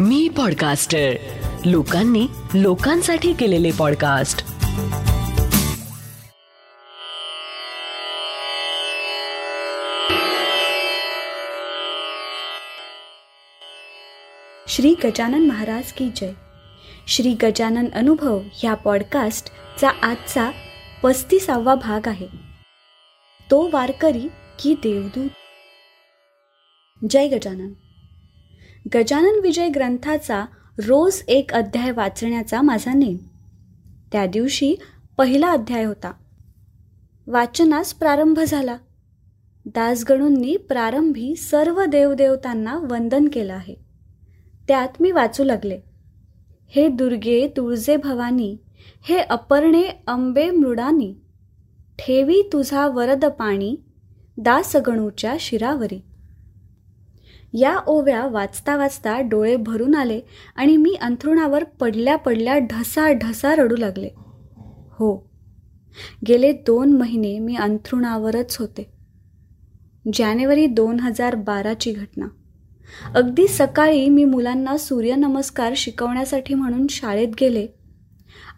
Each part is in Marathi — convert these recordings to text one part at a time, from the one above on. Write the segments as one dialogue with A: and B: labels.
A: मी पॉडकास्टर लोकांनी लोकांसाठी केलेले पॉडकास्ट
B: श्री गजानन महाराज की जय. श्री गजानन अनुभव ह्या पॉडकास्टचा आजचा पस्तीसावा भाग आहे. तो वारकरी की देवदूत. जय गजानन. गजानन विजय ग्रंथाचा रोज एक अध्याय वाचण्याचा माझा नेम. त्या दिवशी पहिला अध्याय होता. वाचनास प्रारंभ झाला. दासगणूंनी प्रारंभी सर्व देवदेवतांना वंदन केलं आहे. त्यात मी वाचू लागले. हे दुर्गे तुळजे भवानी हे अपर्णे अंबे मृडानी ठेवी तुझा वरद पाणी दासगणूच्या शिरावरी. या ओव्या वाचता वाचता डोळे भरून आले आणि मी अंथरुणावर पडल्या पडल्या ढसा ढसा रडू लागले. हो गेले दोन महिने मी अंथरुणावरच होते. जानेवारी दोन हजार बाराची घटना. अगदी सकाळी मी मुलांना सूर्यनमस्कार शिकवण्यासाठी म्हणून शाळेत गेले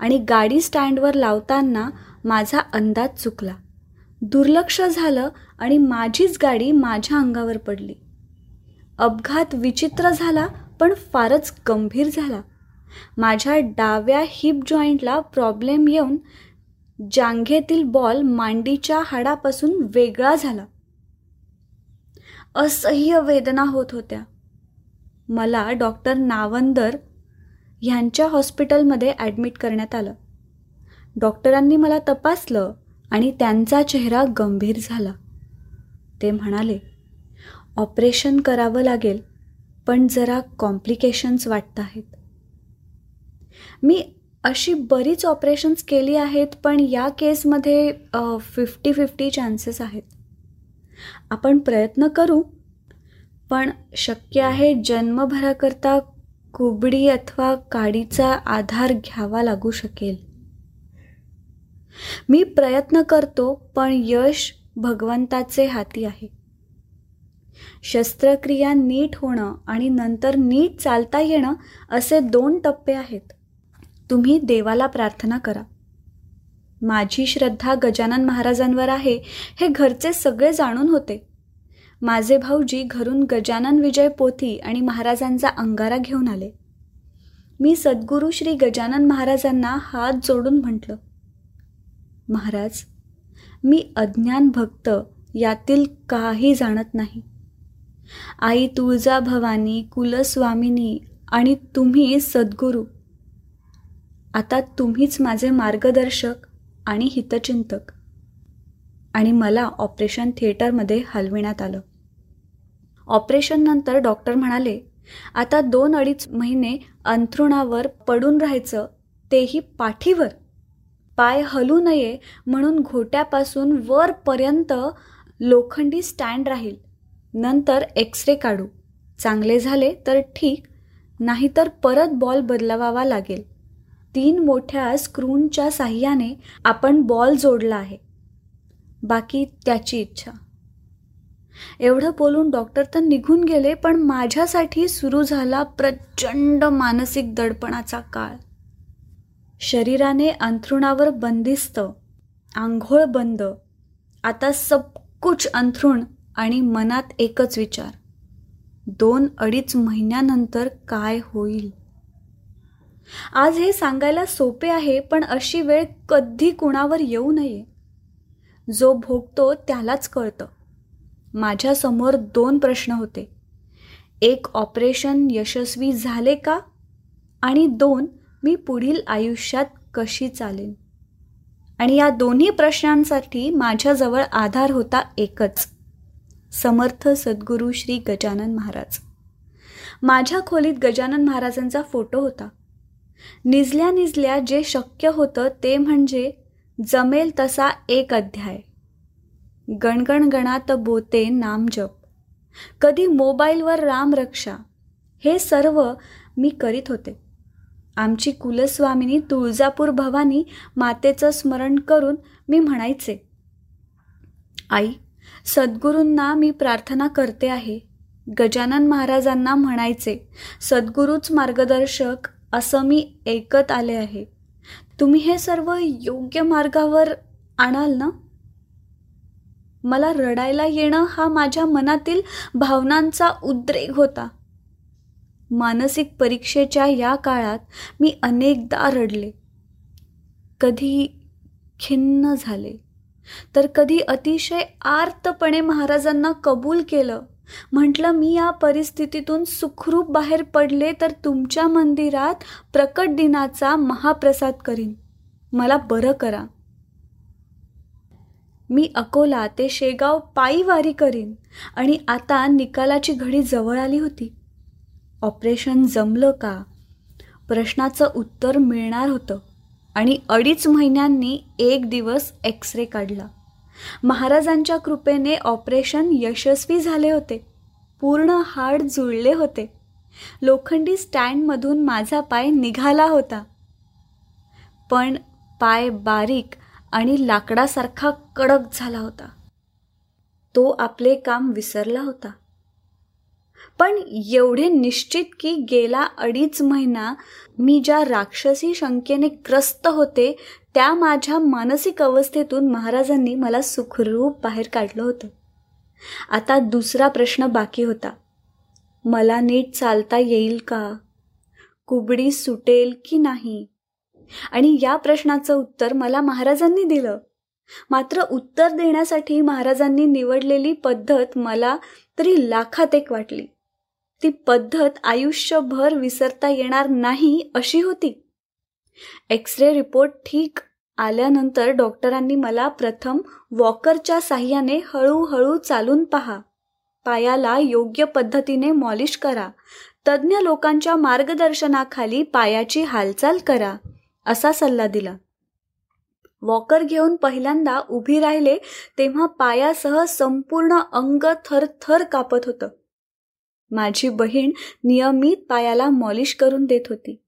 B: आणि गाडी स्टँडवर लावताना माझा अंदाज चुकला. दुर्लक्ष झालं आणि माझीच गाडी माझ्या अंगावर पडली. अपघात विचित्र झाला पण फारच गंभीर झाला. माझ्या डाव्या हिप जॉईंटला प्रॉब्लेम येऊन जांघेतील बॉल मांडीच्या हाडापासून वेगळा झाला. असह्य वेदना होत होत्या. मला डॉक्टर नावंदर ह्यांच्या हॉस्पिटलमध्ये ॲडमिट करण्यात आलं. डॉक्टरांनी मला तपासलं आणि त्यांचा चेहरा गंभीर झाला. ते म्हणाले ऑपरेशन करावं लागेल पण जरा कॉम्प्लिकेशन्स वाटत आहेत. मी अशी बरीच ऑपरेशन्स केली आहेत पण या केसमध्ये फिफ्टी फिफ्टी चान्सेस आहेत. आपण प्रयत्न करू पण शक्य आहे जन्मभराकरता कुबडी अथवा काडीचा आधार घ्यावा लागू शकेल. मी प्रयत्न करतो पण यश भगवंताचे हाती आहे. शस्त्रक्रिया नीट होणं आणि नंतर नीट चालता येणं असे दोन टप्पे आहेत. तुम्ही देवाला प्रार्थना करा. माझी श्रद्धा गजानन महाराजांवर आहे हे घरचे सगळे जाणून होते. माझे भाऊजी घरून गजानन विजय पोथी आणि महाराजांचा अंगारा घेऊन आले. मी सद्गुरू श्री गजानन महाराजांना हात जोडून म्हटलं महाराज मी अज्ञान भक्त यातील काही जाणत नाही. आई तुळजा भवानी कुलस्वामिनी आणि तुम्ही सद्गुरू. आता तुम्हीच माझे मार्गदर्शक आणि हितचिंतक. आणि मला ऑपरेशन थिएटरमध्ये हलविण्यात आलं. ऑपरेशननंतर डॉक्टर म्हणाले आता दोन अडीच महिने अंथरुणावर पडून राहायचं तेही पाठीवर. पाय हलू नये म्हणून घोट्यापासून वरपर्यंत लोखंडी स्टँड राहील. नंतर एक्स रे काढू. चांगले झाले तर ठीक नाहीतर परत बॉल बदलवावा लागेल. तीन मोठ्या स्क्रूनच्या साह्याने आपण बॉल जोडला आहे. बाकी त्याची इच्छा. एवढं बोलून डॉक्टर तर निघून गेले पण माझ्यासाठी सुरू झाला प्रचंड मानसिक दडपणाचा काळ. शरीराने अंथरुणावर बंदिस्त आंघोळ बंद. आता सबकुच अंथरुण आणि मनात एकच विचार दोन अडीच महिन्यानंतर काय होईल? आज हे सांगायला सोपे आहे पण अशी वेळ कधी कुणावर येऊ नये. जो भोगतो त्यालाच कळतं. माझ्यासमोर दोन प्रश्न होते. एक ऑपरेशन यशस्वी झाले का? आणि दोन मी पुढील आयुष्यात कशी चालेन आणि या दोन्ही प्रश्नांसाठी माझ्याजवळ आधार होता एकच. समर्थ सद्गुरू श्री गजानन महाराज. माझ्या खोलीत गजानन महाराजांचा फोटो होता. निजल्या निजल्या जे शक्य होतं ते म्हणजे जमेल तसा एक अध्याय. गणगण गणात बोते नामजप कधी मोबाईलवर रामरक्षा हे सर्व मी करीत होते. आमची कुलस्वामिनी तुळजापूर भवानी मातेचं स्मरण करून मी म्हणायचे आई सद्गुरूंना मी प्रार्थना करते आहे. गजानन महाराजांना म्हणायचे सद्गुरूच मार्गदर्शक असं मी ऐकत आले आहे. तुम्ही हे सर्व योग्य मार्गावर आणाल ना? मला रडायला येणं हा माझ्या मनातील भावनांचा उद्रेक होता. मानसिक परीक्षेच्या या काळात मी अनेकदा रडले. कधी खिन्न झाले. तर कधी अतिशय आर्तपणे महाराजांना कबूल केलं. म्हटलं मी या परिस्थितीतून सुखरूप बाहेर पडले तर तुमच्या मंदिरात प्रकट दिनाचा महाप्रसाद करीन. मला बरं करा. मी अकोला ते शेगाव पायी वारी करीन. आणि आता निकालाची घडी जवळ आली होती. ऑपरेशन जमलं का? प्रश्नाचं उत्तर मिळणार होतं. आणि अडीच महिन्यांनी एक दिवस एक्स रे काढला. महाराजांच्या कृपेने ऑपरेशन यशस्वी झाले होते. पूर्ण हाड जुळले होते. लोखंडी स्टँडमधून माझा पाय निघाला होता. पण पाय बारीक आणि लाकडासारखा कडक झाला होता. तो आपले काम विसरला होता. पण एवढे निश्चित की गेला अडीच महिना मी ज्या राक्षसी शंकेने ग्रस्त होते त्या माझ्या मानसिक अवस्थेतून महाराजांनी मला सुखरूप बाहेर काढलं होतं. आता दुसरा प्रश्न बाकी होता. मला नीट चालता येईल का? कुबडी सुटेल की नाही? आणि या प्रश्नाचं उत्तर मला महाराजांनी दिलं. मात्र उत्तर देण्यासाठी महाराजांनी निवडलेली पद्धत मला तरी लाखात एक वाटली. ती पद्धत आयुष्यभर विसरता येणार नाही अशी होती. एक्सरे रिपोर्ट ठीक आल्यानंतर डॉक्टरांनी मला प्रथम वॉकरच्या साह्याने हळूहळू चालून पहा. पायाला योग्य पद्धतीने मॉलिश करा. तज्ज्ञ लोकांच्या मार्गदर्शनाखाली पायाची हालचाल करा असा सल्ला दिला. वॉकर घेऊन पहिल्यांदा उभी राहिले तेव्हा पायासह संपूर्ण अंग थरथर कापत होतं. माझी बहीण नियमित पायाला मॉलिश करून देत होती.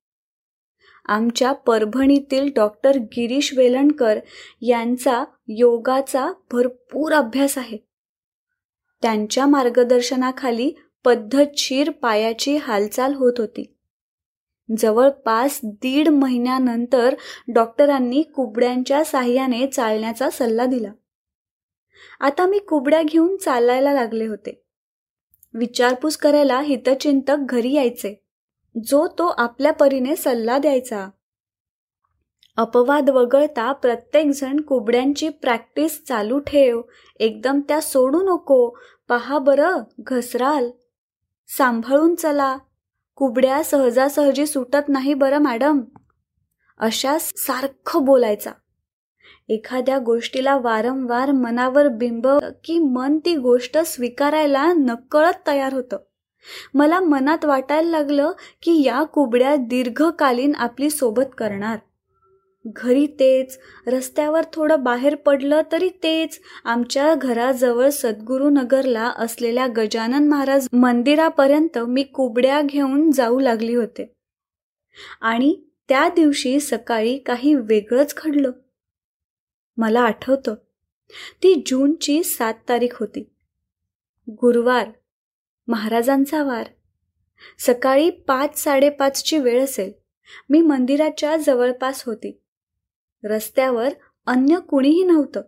B: आमच्या परभणीतील डॉक्टर गिरीश वेलणकर यांचा योगाचा भरपूर अभ्यास आहे. त्यांच्या मार्गदर्शनाखाली पद्धतशीर पायाची हालचाल होत होती. जवळपास दीड महिन्यानंतर डॉक्टरांनी कुबड्यांच्या साह्याने चालण्याचा सल्ला दिला. आता मी कुबड्या घेऊन चालायला लागले होते. विचारपूस करायला हितचिंतक घरी यायचे. जो तो आपल्या परीने सल्ला द्यायचा. अपवाद वगळता प्रत्येकजण कुबड्यांची प्रॅक्टिस चालू ठेव. एकदम त्या सोडू नको. पहा बरं घसराल. सांभाळून चला. कुबड्या सहजासहजी सुटत नाही बरं मॅडम. अशा सारखं बोलायचा. एखाद्या गोष्टीला वारंवार मनावर बिंब की मन ती गोष्ट स्वीकारायला नकळत तयार होतं. मला मनात वाटायला लागलं की या कुबड्या दीर्घकालीन आपली सोबत करणार. घरी तेच. रस्त्यावर थोडं बाहेर पडलं तरी तेच. आमच्या घराजवळ सद्गुरुनगरला असलेल्या गजानन महाराज मंदिरापर्यंत मी कुबड्या घेऊन जाऊ लागली होते. आणि त्या दिवशी सकाळी काही वेगळंच घडलं. मला आठवतं. ती जूनची सात तारीख होती. गुरुवार. महाराजांचा वार. सकाळी पाच साडेपाचची वेळ असेल. मी मंदिराच्या जवळपास होती. रस्त्यावर अन्य कुणीही नव्हतं.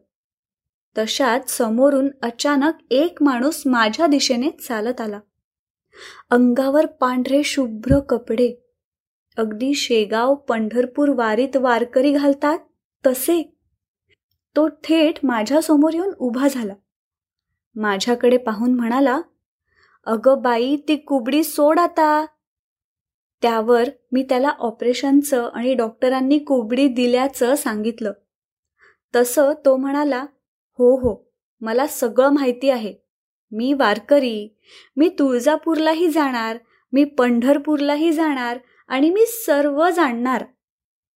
B: तशात समोरून अचानक एक माणूस माझ्या दिशेने चालत आला. अंगावर पांढरे शुभ्र कपडे. अगदी शेगाव पंढरपूर वारीत वारकरी घालतात तसे. तो थेट माझ्यासमोर येऊन उभा झाला. माझ्याकडे पाहून म्हणाला अगं बाई ती कुबडी सोड आता. त्यावर मी त्याला ऑपरेशनचं आणि डॉक्टरांनी कोबडी दिल्याचं सांगितलं. तसं तो म्हणाला हो हो मला सगळं माहिती आहे. मी वारकरी मी तुळजापूरलाही जाणार मी पंढरपूरलाही जाणार आणि मी सर्व जाणणार.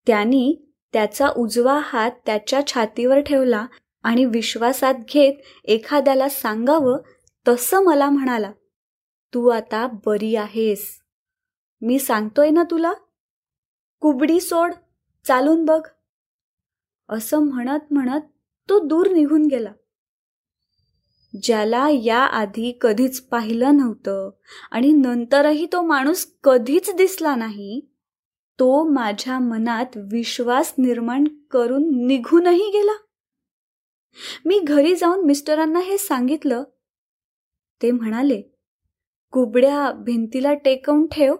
B: त्यांनी त्याचा उजवा हात त्याच्या छातीवर ठेवला आणि विश्वासात घेत एखाद्याला सांगावं तसं मला म्हणाला तू आता बरी आहेस. मी सांगतोय ना तुला? कुबडी सोड चालून बघ. असं म्हणत म्हणत तो दूर निघून गेला. ज्याला या आधी कधीच पाहिलं नव्हतं आणि नंतरही तो माणूस कधीच दिसला नाही तो माझ्या मनात विश्वास निर्माण करून निघूनही गेला. मी घरी जाऊन मिस्टरांना हे सांगितलं. ते म्हणाले कुबड्या भिंतीला टेकवून ठेव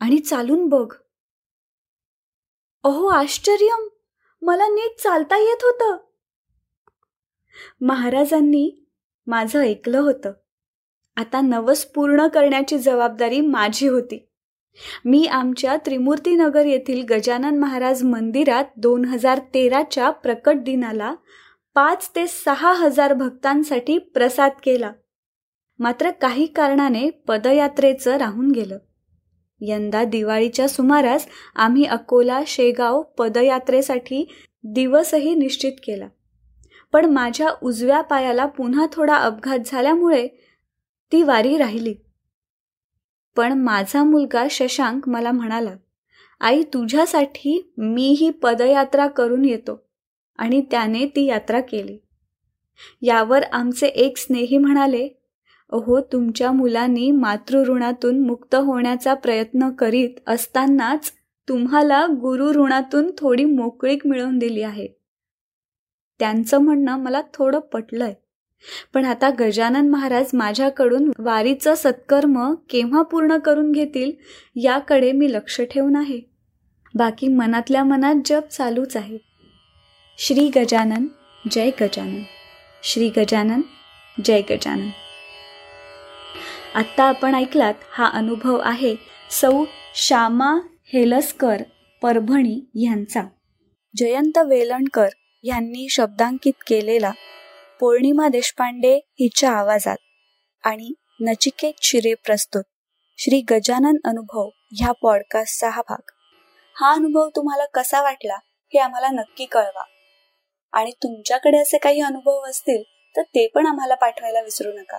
B: आणि चालून बघ. अहो आश्चर्यम मला नीट चालता येत होतं. महाराजांनी माझं ऐकलं होतं. आता नवस पूर्ण करण्याची जबाबदारी माझी होती. मी आमच्या त्रिमूर्तीनगर येथील गजानन महाराज मंदिरात दोन हजार तेराच्या प्रकट दिनाला पाच ते सहा हजार भक्तांसाठी प्रसाद केला. मात्र काही कारणाने पदयात्रेचं राहून गेलं. यंदा दिवाळीच्या सुमारास आम्ही अकोला शेगाव पदयात्रेसाठी दिवसही निश्चित केला. पण माझ्या उजव्या पायाला पुन्हा थोडा अपघात झाल्यामुळे ती वारी राहिली. पण माझा मुलगा शशांक मला म्हणाला आई तुझ्यासाठी मी ही पदयात्रा करून येतो. आणि त्याने ती यात्रा केली. यावर आमचे एक स्नेही म्हणाले अहो तुमच्या मुलांनी मातृऋणातून मुक्त होण्याचा प्रयत्न करीत असतानाच तुम्हाला गुरु ऋणातून थोडी मोकळीक मिळवून दिली आहे. त्यांचं म्हणणं मला थोडं पटलंय. पण आता गजानन महाराज माझ्याकडून वारीचं सत्कर्म केव्हा पूर्ण करून घेतील याकडे मी लक्ष ठेवून आहे. बाकी मनातल्या मनात जप चालूच आहे. श्री गजानन जय गजानन. श्री गजानन जय गजानन. आत्ता आपण ऐकलात हा अनुभव आहे सौ श्यामा हेलसकर परभणी यांचा. जयंत वेलणकर यांनी शब्दांकित केलेला पौर्णिमा देशपांडे हिच्या आवाजात आणि नचिकेत शिरे प्रस्तुत. श्री गजानन अनुभव ह्या पॉडकास्टचा हा भाग. हा अनुभव तुम्हाला कसा वाटला हे आम्हाला नक्की कळवा. आणि तुमच्याकडे असे काही अनुभव असतील तर ते पण आम्हाला पाठवायला विसरू नका.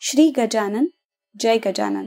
B: श्री गजानन जय गजानन.